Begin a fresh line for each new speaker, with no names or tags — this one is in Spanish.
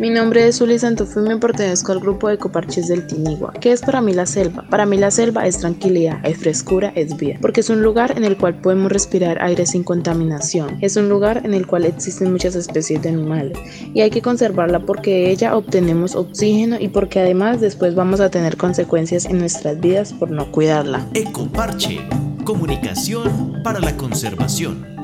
Mi nombre es Uli Santofumi y me pertenezco al grupo de Ecoparches del Tinigua. ¿Qué es para mí la selva? Para mí la selva es tranquilidad, es frescura, es vida, porque es un lugar en el cual podemos respirar aire sin contaminación. Es un lugar en el cual existen muchas especies de animales y hay que conservarla porque de ella obtenemos oxígeno y porque además después vamos a tener consecuencias en nuestras vidas por no cuidarla.
Ecoparche, comunicación para la conservación.